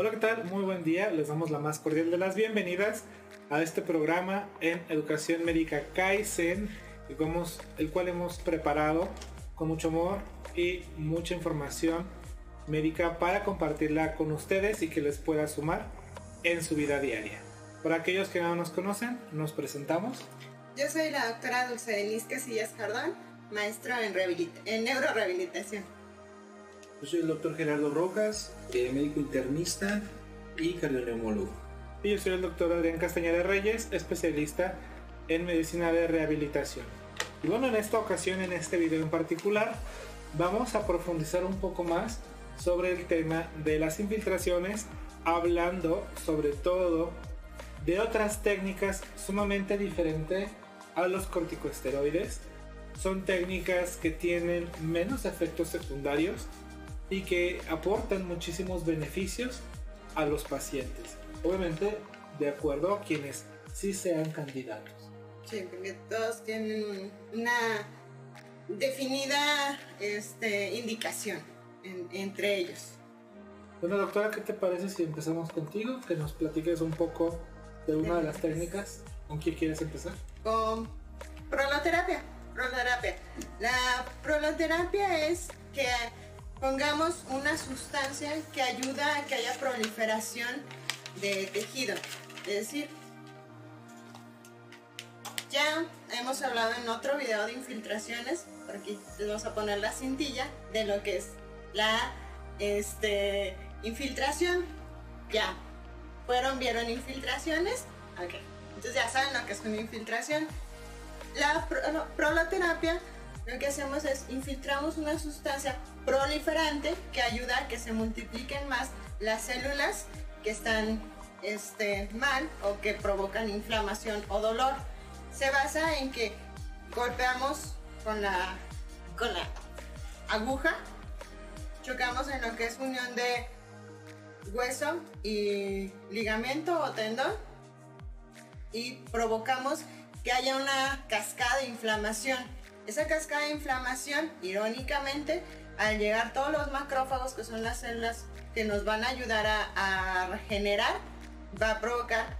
Hola, ¿qué tal? Muy buen día. Les damos la más cordial de las bienvenidas a este programa en Educación Médica Kaizen, el cual hemos preparado con mucho amor y mucha información médica para compartirla con ustedes y que les pueda sumar en su vida diaria. Para aquellos que no nos conocen, nos presentamos. Yo soy la doctora Dulce Denise Casillas Jardón, maestra en neurorehabilitación. Yo soy el doctor Gerardo Rojas, eh, médico internista y cardioneumólogo. Y yo soy el doctor Adrián Castañeda Reyes, especialista en medicina de rehabilitación. Y bueno, en esta ocasión, en este video en particular, vamos a profundizar un poco más sobre el tema de las infiltraciones, hablando sobre todo de otras técnicas sumamente diferentes a los corticosteroides. Son técnicas que tienen menos efectos secundarios y que aportan muchísimos beneficios a los pacientes. Obviamente, de acuerdo a quienes sí sean candidatos. Sí, porque todos tienen una definida este, indicación entre ellos. Bueno, doctora, ¿qué te parece si empezamos contigo? Que nos platiques un poco de una de las técnicas. ¿Con qué quieres empezar? Con proloterapia. Proloterapia. La proloterapia es que pongamos una sustancia que ayuda a que haya proliferación de tejido. Es decir, ya hemos hablado en otro video de infiltraciones, por aquí les vamos a poner la cintilla de lo que es la este, infiltración. Ya, fueron, vieron infiltraciones. Ok, entonces ya saben lo que es una infiltración. La proloterapia lo que hacemos es infiltramos una sustancia proliferante que ayuda a que se multipliquen más las células que están este, mal o que provocan inflamación o dolor. Se basa en que golpeamos con la, con la aguja, chocamos en lo que es unión de hueso y ligamento o tendón y provocamos que haya una cascada de inflamación esa cascada de inflamación, irónicamente, al llegar todos los macrófagos, que son las células que nos van a ayudar a, regenerar, va a provocar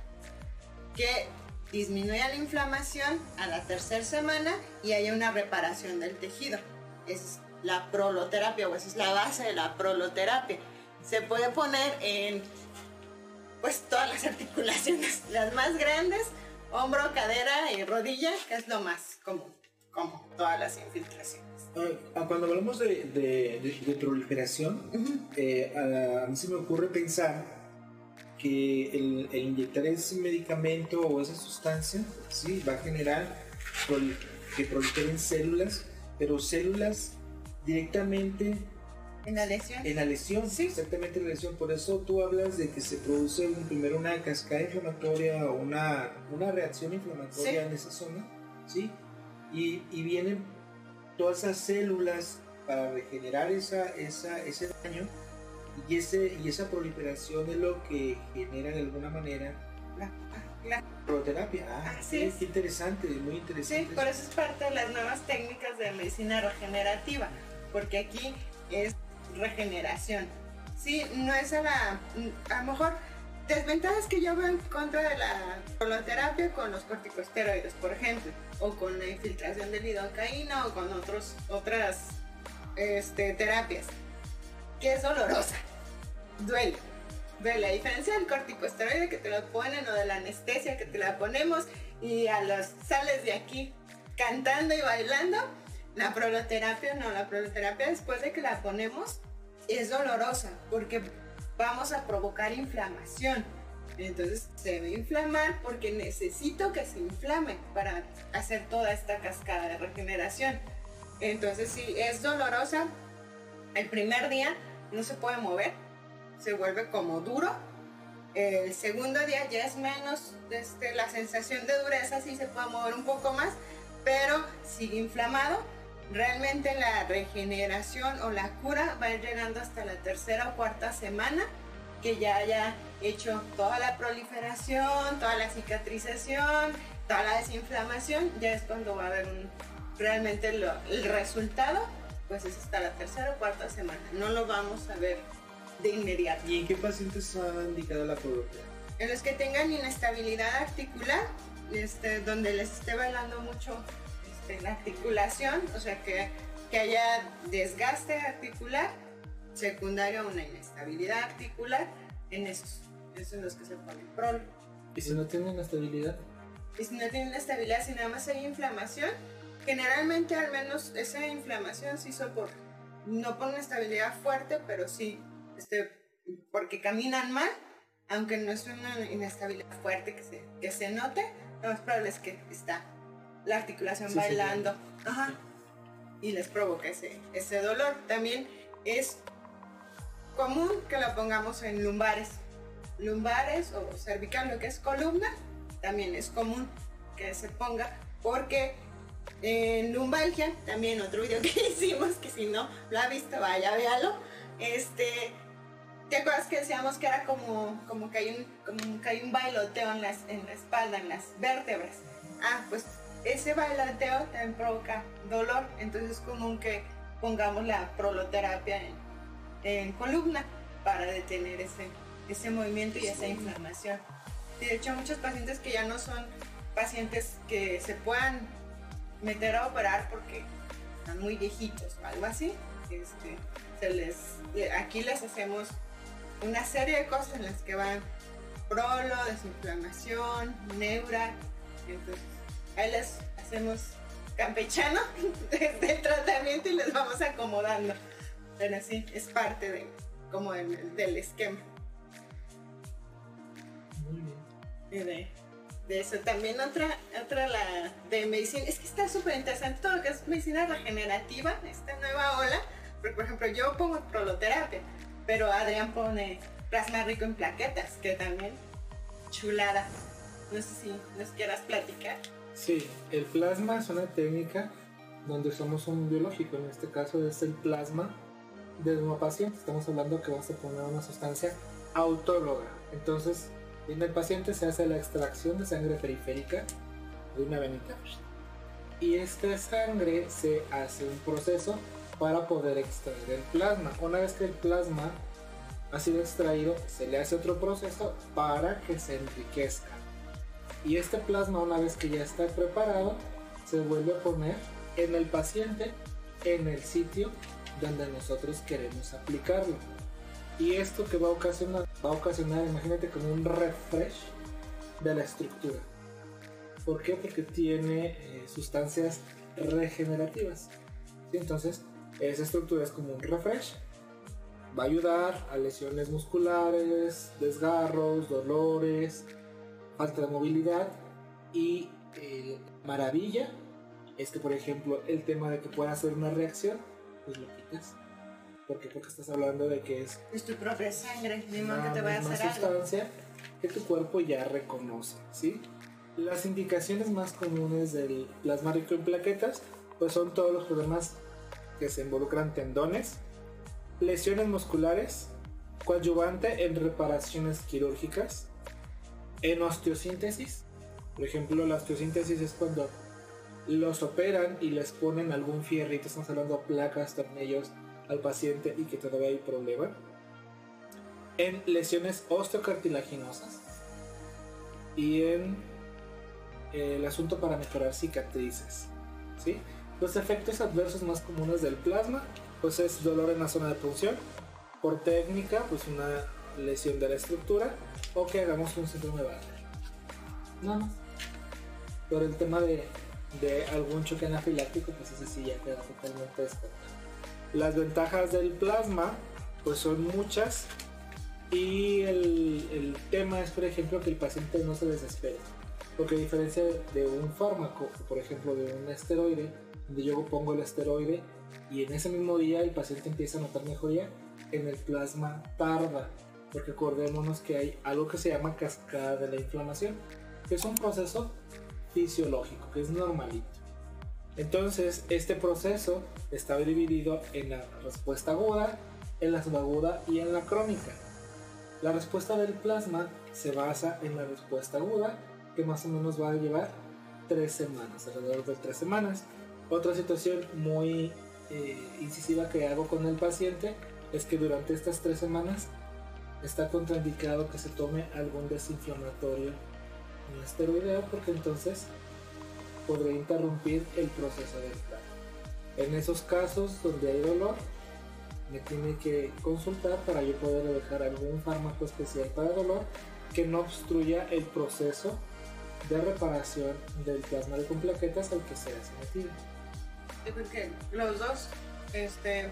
que disminuya la inflamación a la tercera semana y haya una reparación del tejido. Es la proloterapia o esa es la base de la proloterapia. Se puede poner en pues todas las articulaciones, las más grandes, hombro, cadera y rodilla, que es lo más común como todas las infiltraciones. Ah, cuando hablamos de, proliferación, eh, a, mí se me ocurre pensar que el, inyectar ese medicamento o esa sustancia sí, va a generar que proliferen células, pero células directamente en la lesión. En la lesión, sí. Exactamente en la lesión. Por eso tú hablas de que se produce primero una cascada inflamatoria o una, una reacción inflamatoria en esa zona, ¿sí? y, vienen todas esas células para regenerar esa, esa, ese daño y, ese, y esa proliferación es lo que genera de alguna manera la, la proterapia. Ah, sí, qué interesante, muy interesante. Sí, por eso es parte de las nuevas técnicas de medicina regenerativa, porque aquí es regeneración. Sí, no es a la, a lo mejor desventajas que yo veo en contra de la coloterapia con los corticosteroides, por ejemplo, o con la infiltración de lidocaína o con otros, otras este, terapias, que es dolorosa, duele. Duele, a diferencia del corticosteroide que te lo ponen o de la anestesia que te la ponemos y a los sales de aquí cantando y bailando, la proloterapia no, la proloterapia después de que la ponemos es dolorosa porque vamos a provocar inflamación. Entonces se debe inflamar porque necesito que se inflame para hacer toda esta cascada de regeneración. Entonces si es dolorosa, el primer día no se puede mover, se vuelve como duro. El segundo día ya es menos este, la sensación de dureza, sí se puede mover un poco más, pero sigue inflamado Realmente la regeneración o la cura va a ir llegando hasta la tercera o cuarta semana que ya haya hecho toda la proliferación, toda la cicatrización, toda la desinflamación, ya es cuando va a haber realmente el resultado, pues es hasta la tercera o cuarta semana. No lo vamos a ver de inmediato. ¿Y en qué pacientes ha indicado la prología? En los que tengan inestabilidad articular, este, donde les esté bailando mucho este, la articulación, o sea que, que haya desgaste articular, secundario a una inestabilidad articular, en esos, en los que se pone prol. ¿Y si no tienen estabilidad? Y si no tienen estabilidad, si nada más hay inflamación, generalmente al menos esa inflamación se hizo por, no por una estabilidad fuerte, pero sí, este, porque caminan mal, aunque no es una inestabilidad fuerte que se, que se note, lo más probable es que está la articulación Sí, bailando Ajá. y les provoca ese, ese dolor. También es común que lo pongamos en lumbares. Lumbares o cervical, lo que es columna, también es común que se ponga porque en lumbalgia, también otro video que hicimos, que si no lo ha visto, vaya, véalo. Este, ¿te acuerdas que decíamos que era como, como, que, hay un, como que hay un bailoteo en, las, en la espalda, en las vértebras? Ah, pues ese bailoteo también provoca dolor, entonces es común que pongamos la proloterapia en, en columna para detener ese, ese movimiento y esa inflamación. De hecho, muchos pacientes que ya no son pacientes que se puedan meter a operar porque están muy viejitos o algo así, este, se les, aquí les hacemos una serie de cosas en las que van prolo, desinflamación, neura, entonces ahí les hacemos campechano desde el tratamiento y les vamos acomodando. Pero sí, es parte de, como del, del esquema. De, eso también otra, otra la de medicina, es que está súper interesante todo lo que es medicina regenerativa, esta nueva ola, porque por ejemplo yo pongo proloterapia, pero Adrián pone plasma rico en plaquetas, que también chulada. No sé si nos quieras platicar. Sí, el plasma es una técnica donde usamos un biológico, en este caso es el plasma de un paciente. Estamos hablando que vamos a poner una sustancia autóloga. Entonces, en el paciente se hace la extracción de sangre periférica de una venita. Y esta sangre se hace un proceso para poder extraer el plasma. Una vez que el plasma ha sido extraído, se le hace otro proceso para que se enriquezca. Y este plasma, una vez que ya está preparado, se vuelve a poner en el paciente en el sitio donde nosotros queremos aplicarlo. Y esto que va a ocasionar, va a ocasionar, imagínate, como un refresh de la estructura. ¿Por qué? Porque tiene eh, sustancias regenerativas. Entonces, esa estructura es como un refresh. Va a ayudar a lesiones musculares, desgarros, dolores, falta de movilidad. Y eh, maravilla es que, por ejemplo, el tema de que pueda hacer una reacción, pues lo quitas. ¿Por qué? Porque estás hablando de que es Es tu propia sangre, ni modo que una te vaya a hacer algo. sustancia que tu cuerpo ya reconoce, ¿sí? Las indicaciones más comunes del plasma rico en plaquetas pues son todos los problemas que se involucran tendones, lesiones musculares, coadyuvante en reparaciones quirúrgicas, en osteosíntesis. Por ejemplo, la osteosíntesis es cuando los operan y les ponen algún fierrito, estamos hablando de placas, tornillos al paciente y que todavía hay problema. En lesiones osteocartilaginosas y en eh, el asunto para mejorar cicatrices. ¿sí? Los efectos adversos más comunes del plasma pues es dolor en la zona de punción, por técnica pues una lesión de la estructura o que hagamos un síndrome. Nada más. Por el tema de, de algún choque anafiláctico pues ese sí ya queda totalmente descartado. Las ventajas del plasma pues son muchas y el, tema es por ejemplo que el paciente no se desespere. Porque a diferencia de un fármaco, por ejemplo de un esteroide, donde yo pongo el esteroide y en ese mismo día el paciente empieza a notar mejoría, en el plasma tarda. Porque acordémonos que hay algo que se llama cascada de la inflamación, que es un proceso fisiológico, que es normalito. Entonces, este proceso está dividido en la respuesta aguda, en la subaguda y en la crónica. La respuesta del plasma se basa en la respuesta aguda, que más o menos va a llevar tres semanas, alrededor de tres semanas. Otra situación muy eh, incisiva que hago con el paciente es que durante estas tres semanas está contraindicado que se tome algún desinflamatorio no esteroideo porque entonces podría interrumpir el proceso del plan. En esos casos donde hay dolor, me tiene que consultar para yo poder dejar algún fármaco especial para dolor que no obstruya el proceso de reparación del plasma de con plaquetas al que se ha sometido. porque los dos, este,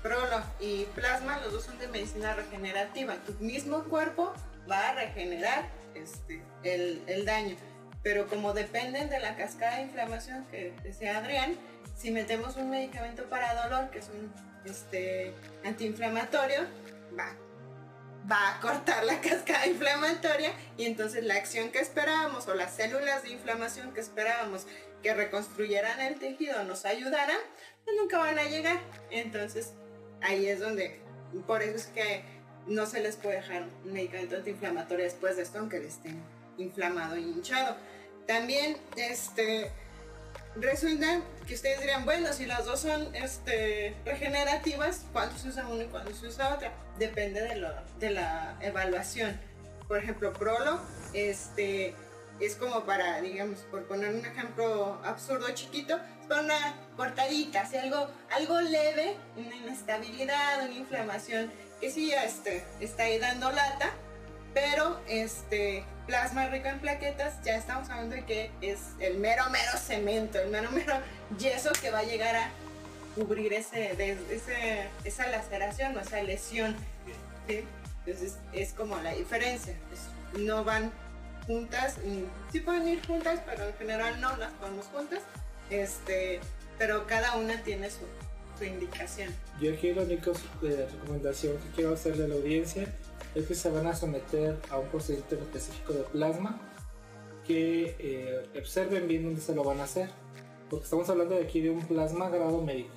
prolo y plasma, los dos son de medicina regenerativa. Tu mismo cuerpo va a regenerar este, el, el daño. Pero como dependen de la cascada de inflamación que decía Adrián, si metemos un medicamento para dolor, que es un este, antiinflamatorio, va, va a cortar la cascada inflamatoria y entonces la acción que esperábamos o las células de inflamación que esperábamos que reconstruyeran el tejido nos ayudaran, pues nunca van a llegar. Entonces ahí es donde, por eso es que no se les puede dejar un medicamento antiinflamatorio después de esto, aunque le estén inflamado y hinchado. También, este, resulta que ustedes dirían, bueno, si las dos son este, regenerativas, ¿cuánto se usa una y cuándo se usa otra? Depende de, lo, de la evaluación. Por ejemplo, Prolo este, es como para, digamos, por poner un ejemplo absurdo chiquito, es para una cortadita, así algo, algo leve, una inestabilidad, una inflamación que sí ya este, está ahí dando lata, pero este plasma rico en plaquetas, ya estamos hablando de que es el mero, mero cemento, el mero, mero yeso que va a llegar a cubrir ese, esa laceración o esa lesión. Entonces es como la diferencia. no van juntas, sí pueden ir juntas, pero en general no las ponemos juntas. Este, pero cada una tiene su, su indicación. Yo aquí la única eh, recomendación que quiero hacerle a la audiencia es que se van a someter a un procedimiento específico de plasma que eh, observen bien dónde se lo van a hacer. Porque estamos hablando de aquí de un plasma grado médico.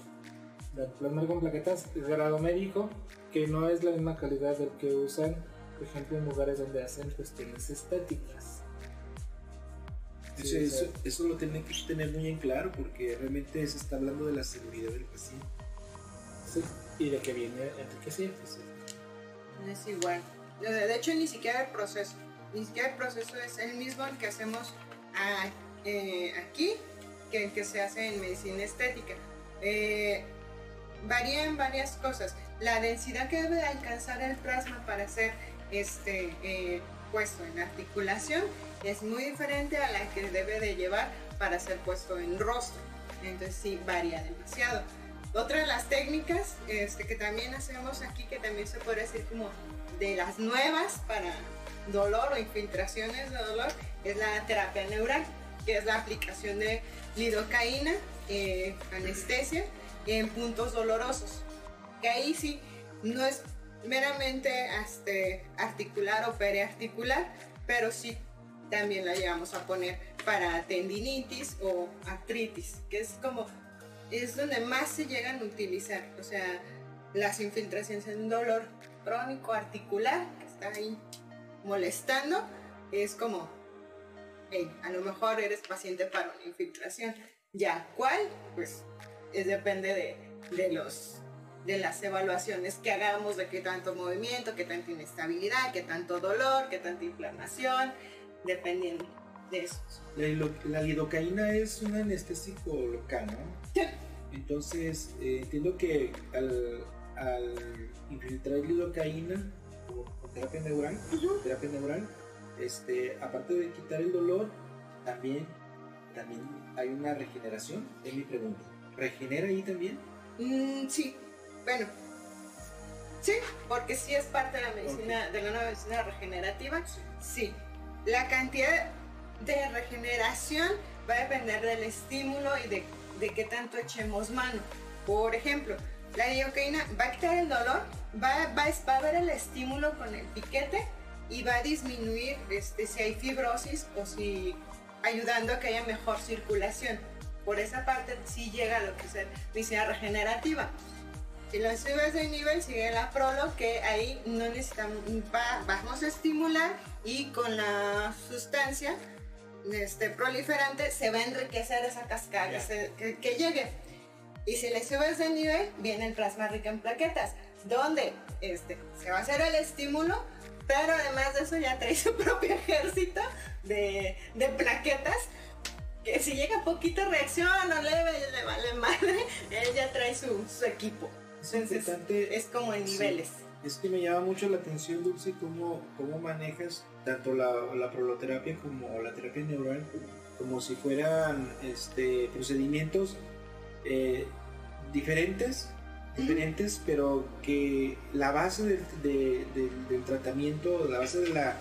El plasma con plaquetas es grado médico, que no es la misma calidad del que usan, por ejemplo, en lugares donde hacen cuestiones estéticas. eso, eso, lo tienen que tener muy en claro porque realmente se está hablando de la seguridad del paciente. Sí, y de que viene enriquecido. Pues, es igual. De hecho, ni siquiera el proceso. Ni siquiera el proceso es el mismo que hacemos eh, aquí que el que se hace en medicina estética. Eh, varían varias cosas. La densidad que debe alcanzar el plasma para ser este, eh, puesto en articulación es muy diferente a la que debe de llevar para ser puesto en rostro. Entonces sí varía demasiado. Otra de las técnicas este, que también hacemos aquí, que también se puede decir como de las nuevas para dolor o infiltraciones de dolor, es la terapia neural, que es la aplicación de lidocaína, eh, anestesia, en puntos dolorosos. Que ahí sí no es meramente este, articular o periarticular, pero sí también la llevamos a poner para tendinitis o artritis, que es como es donde más se llegan a utilizar. O sea, las infiltraciones en dolor crónico articular que está ahí molestando, es como, hey, a lo mejor eres paciente para una infiltración. Ya, ¿cuál? Pues es, depende de, de, los de las evaluaciones que hagamos de qué tanto movimiento, qué tanta inestabilidad, qué tanto dolor, qué tanta inflamación, dependiendo de eso. La, lidocaína es un anestésico local, ¿no? Entonces, eh, entiendo que al, infiltrar lidocaína o, terapia neural, terapia neural, este, aparte de quitar el dolor, también, también hay una regeneración, es mi pregunta. ¿Regenera ahí también? Mm, sí, bueno, sí, porque sí es parte de la medicina, de la nueva medicina regenerativa, sí. La cantidad de regeneración va a depender del estímulo y de, de qué tanto echemos mano. Por ejemplo, la lidocaína va a quitar el dolor, va, va, va, a ver el estímulo con el piquete y va a disminuir este, si hay fibrosis o si ayudando a que haya mejor circulación. Por esa parte sí llega a lo que es medicina regenerativa. Si lo subes de nivel, sigue la prolo, que ahí no necesitamos, vamos a estimular y con la sustancia este, proliferante, se va a enriquecer esa cascada que, llegue. Y si le subes de nivel, viene el plasma rico en plaquetas. donde este, se va a hacer el estímulo, pero además de eso ya trae su propio ejército de, de plaquetas que si llega poquita reacción o leve, le vale madre, él ya trae su, su equipo. Es Entonces, es como en sí. niveles. Es que me llama mucho la atención, Dulce, cómo, cómo manejas tanto la, la proloterapia como la terapia neural como si fueran este, procedimientos eh, diferentes, diferentes, pero que la base del, de- del- del tratamiento, la base de la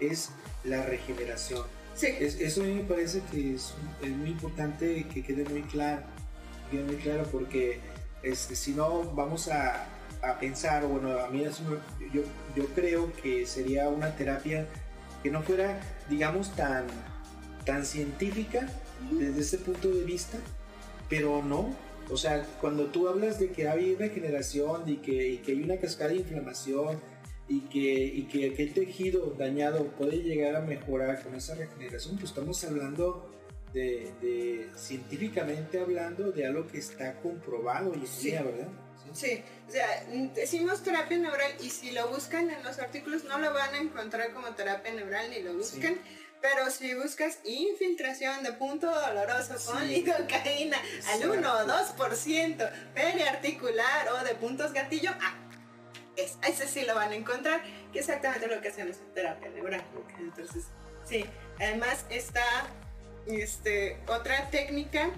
es la regeneración. Sí. Es- eso a mí me parece que es, es muy importante que quede muy claro, que quede muy claro porque este, si no vamos a, a pensar, bueno, a mí me- yo, yo creo que sería una terapia que no fuera, digamos, tan, tan científica desde ese punto de vista, pero no. O sea, cuando tú hablas de que hay regeneración y que, y que hay una cascada de inflamación y que, y que aquel tejido dañado puede llegar a mejorar con esa regeneración, pues estamos hablando de, de científicamente hablando de algo que está comprobado hoy en Sí. día, ¿verdad? Sí, o sea, decimos terapia neural y si lo buscan en los artículos no lo van a encontrar como terapia neural ni lo buscan. Pero si buscas infiltración de punto doloroso con Sí. lidocaína al Exacto. 1 o 2%, periarticular o de puntos gatillo, ah, es, ese sí lo van a encontrar, que es exactamente lo que hacemos en terapia neural. Entonces, sí, además está este, otra técnica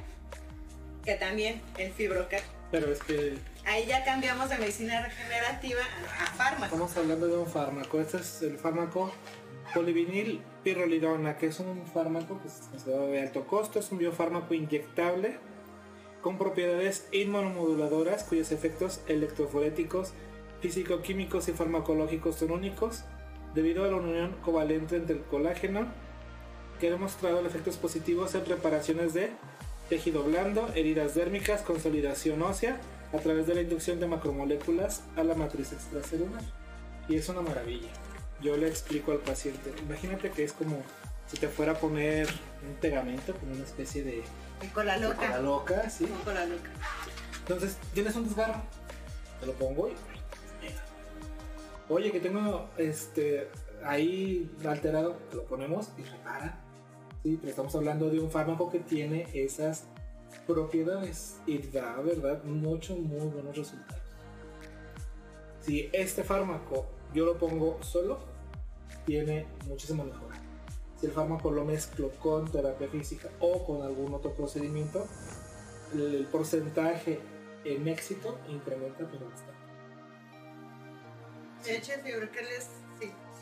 que también el fibrocar. Pero es que Ahí ya cambiamos de medicina regenerativa a, fármaco. estamos hablando de un fármaco. Este es el fármaco polivinil pirrolidona, que es un fármaco que es considerado de alto costo. Es un biofármaco inyectable con propiedades inmunomoduladoras cuyos efectos electroforéticos, físico-químicos y farmacológicos son únicos debido a la unión covalente entre el colágeno que ha demostrado efectos positivos en reparaciones de tejido blando, heridas dérmicas, consolidación ósea a través de la inducción de macromoléculas a la matriz extracelular. Y es una maravilla. Yo le explico al paciente, imagínate que es como si te fuera a poner un pegamento con una especie de cola loca, ¿sí? Como con la loca. Entonces, tienes un desgarro, te lo pongo y Oye, que tengo este ahí alterado, te lo ponemos y repara. Pero estamos hablando de un fármaco que tiene esas propiedades y da, ¿verdad? Muchos, muy buenos resultados. Si este fármaco yo lo pongo solo, tiene muchísima mejora. Si el fármaco lo mezclo con terapia física o con algún otro procedimiento, el, porcentaje en éxito incrementa pero bastante. De hecho, el fibroquel es, sí,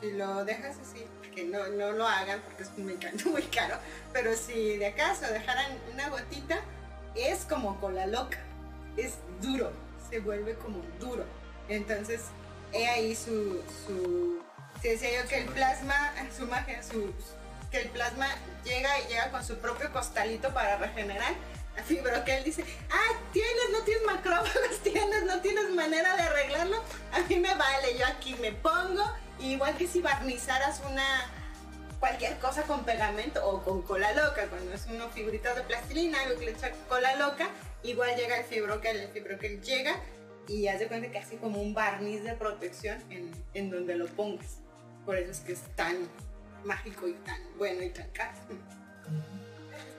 si lo dejas así, que no, no lo hagan porque es muy caro, muy caro, pero si de acaso dejaran una gotita, es como cola loca, es duro, se vuelve como duro. Entonces, he ahí su, su, te decía yo que el plasma, su magia, su, que el plasma llega y llega con su propio costalito para regenerar. La fibroquel dice, ah, tienes, no tienes macrófagos, tienes, no tienes manera de arreglarlo. A mí me vale, yo aquí me pongo, igual que si barnizaras una cualquier cosa con pegamento o con cola loca, cuando es uno figuritas de plastilina, algo que le echa cola loca, igual llega el fibroquel, el fibroquel llega y haz de cuenta que hace como un barniz de protección en, en donde lo pongas. Por eso es que es tan mágico y tan bueno y tan caro.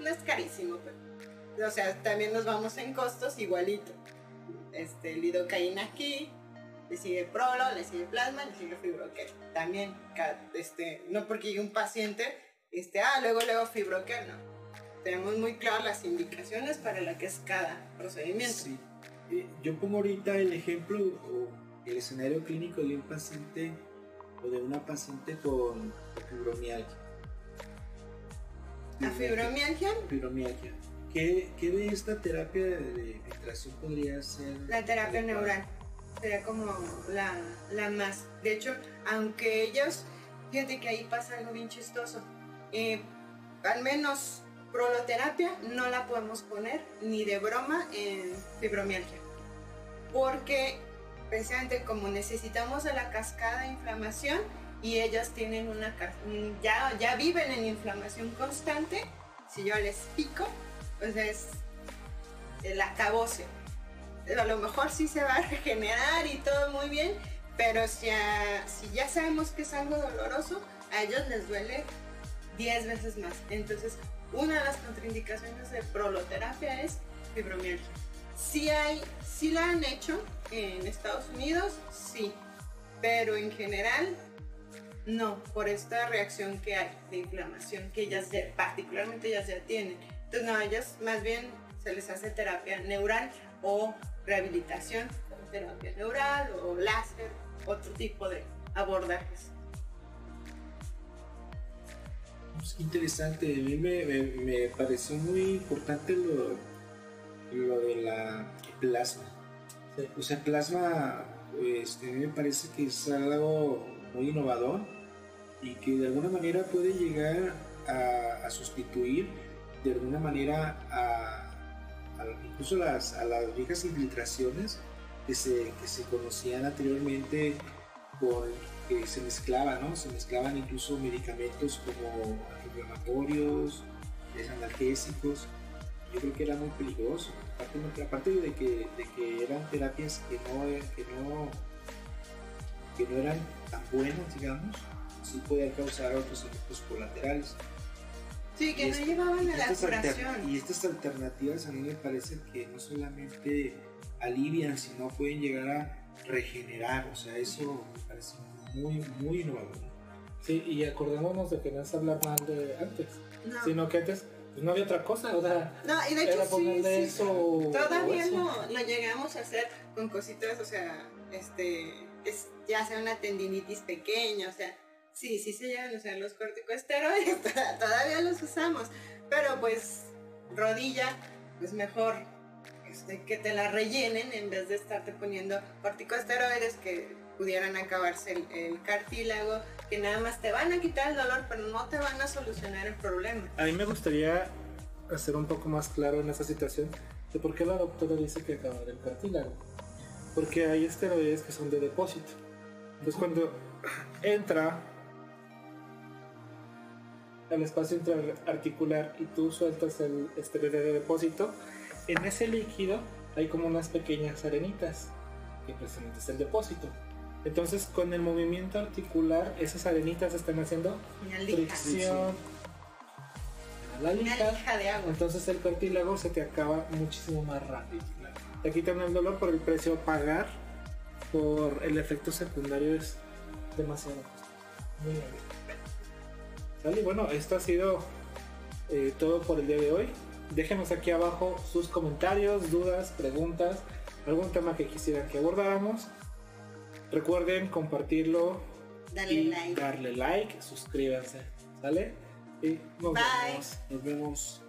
No es carísimo, pero, o sea, también nos vamos en costos igualito. Este, lidocaína aquí, le sigue prolo, le sigue plasma, le sigue fibroquel. También, este, no porque llegue un paciente, este, ah, luego, luego fibroquel, no. Tenemos muy claras las indicaciones para la que es cada procedimiento. Sí. Eh, Yo pongo ahorita el ejemplo o el escenario clínico de un paciente o de una paciente con fibromialgia. La fibromialgia, Fibromialgia. ¿Qué, qué de esta terapia de filtración podría ser? la terapia neural sería como la, la más. De hecho, aunque ellos, fíjate que ahí pasa algo bien chistoso. Eh, al menos proloterapia no la podemos poner ni de broma en fibromialgia. Porque precisamente como necesitamos de la cascada de inflamación y ellos tienen una ya, ya viven en inflamación constante, si yo les pico, pues es el acabose. A lo mejor sí se va a regenerar y todo muy bien, pero si ya, si ya sabemos que es algo doloroso, a ellos les duele 10 veces más. Entonces, una de las contraindicaciones de proloterapia es fibromialgia. Si hay, si la han hecho en Estados Unidos, sí, pero en general no, por esta reacción que hay de inflamación que ellas particularmente ellas ya tienen. Entonces, no, ellas más bien se les hace terapia neural o rehabilitación, terapia neural o láser, otro tipo de abordajes. Es interesante, a mí me, pareció muy importante lo, lo de la plasma. O sea, plasma, pues, a mí me parece que es algo muy innovador y que de alguna manera puede llegar a, sustituir de alguna manera a, incluso las, a las viejas infiltraciones que se, que se conocían anteriormente con que se mezclaban, ¿no? Se mezclaban incluso medicamentos como antiinflamatorios, analgésicos. Yo creo que era muy peligroso. Aparte, de, que, de que eran terapias que no, que no, que no eran tan buenas, digamos, sí podían causar otros efectos colaterales. Sí, que no llevaban a la curación. Y estas alternativas a mí me parece que no solamente alivian, sino pueden llegar a regenerar. O sea, eso me parece muy, muy innovador. Sí, y acordémonos de que no se habla mal de antes, sino que antes pues, no había otra cosa, o sea, no, y de hecho sí, eso, todavía Lo, lo, llegamos a hacer con cositas, o sea, este, es, ya sea una tendinitis pequeña, o sea, sí, sí se llegan a usar los corticosteroides, todavía usamos, pero pues rodilla, pues mejor este, que te la rellenen en vez de estarte poniendo corticosteroides que pudieran acabarse el, cartílago, que nada más te van a quitar el dolor, pero no te van a solucionar el problema. A mí me gustaría hacer un poco más claro en esa situación de por qué la doctora dice que acabar el cartílago. Porque hay esteroides que son de depósito. Entonces cuando entra al espacio intraarticular y tú sueltas el esteroide de depósito, en ese líquido hay como unas pequeñas arenitas, que precisamente es el depósito. Entonces, con el movimiento articular, esas arenitas están haciendo fricción la lija. de agua. Entonces, el cartílago se te acaba muchísimo más rápido. Te quitan el dolor por el precio a pagar por el efecto secundario es demasiado muy bien. Bueno, esto ha sido eh, todo por el día de hoy. Déjenos aquí abajo sus comentarios, dudas, preguntas, algún tema que quisieran que abordáramos. Recuerden compartirlo y like. darle like, suscríbanse, ¿sale? Y nos vemos. Nos vemos.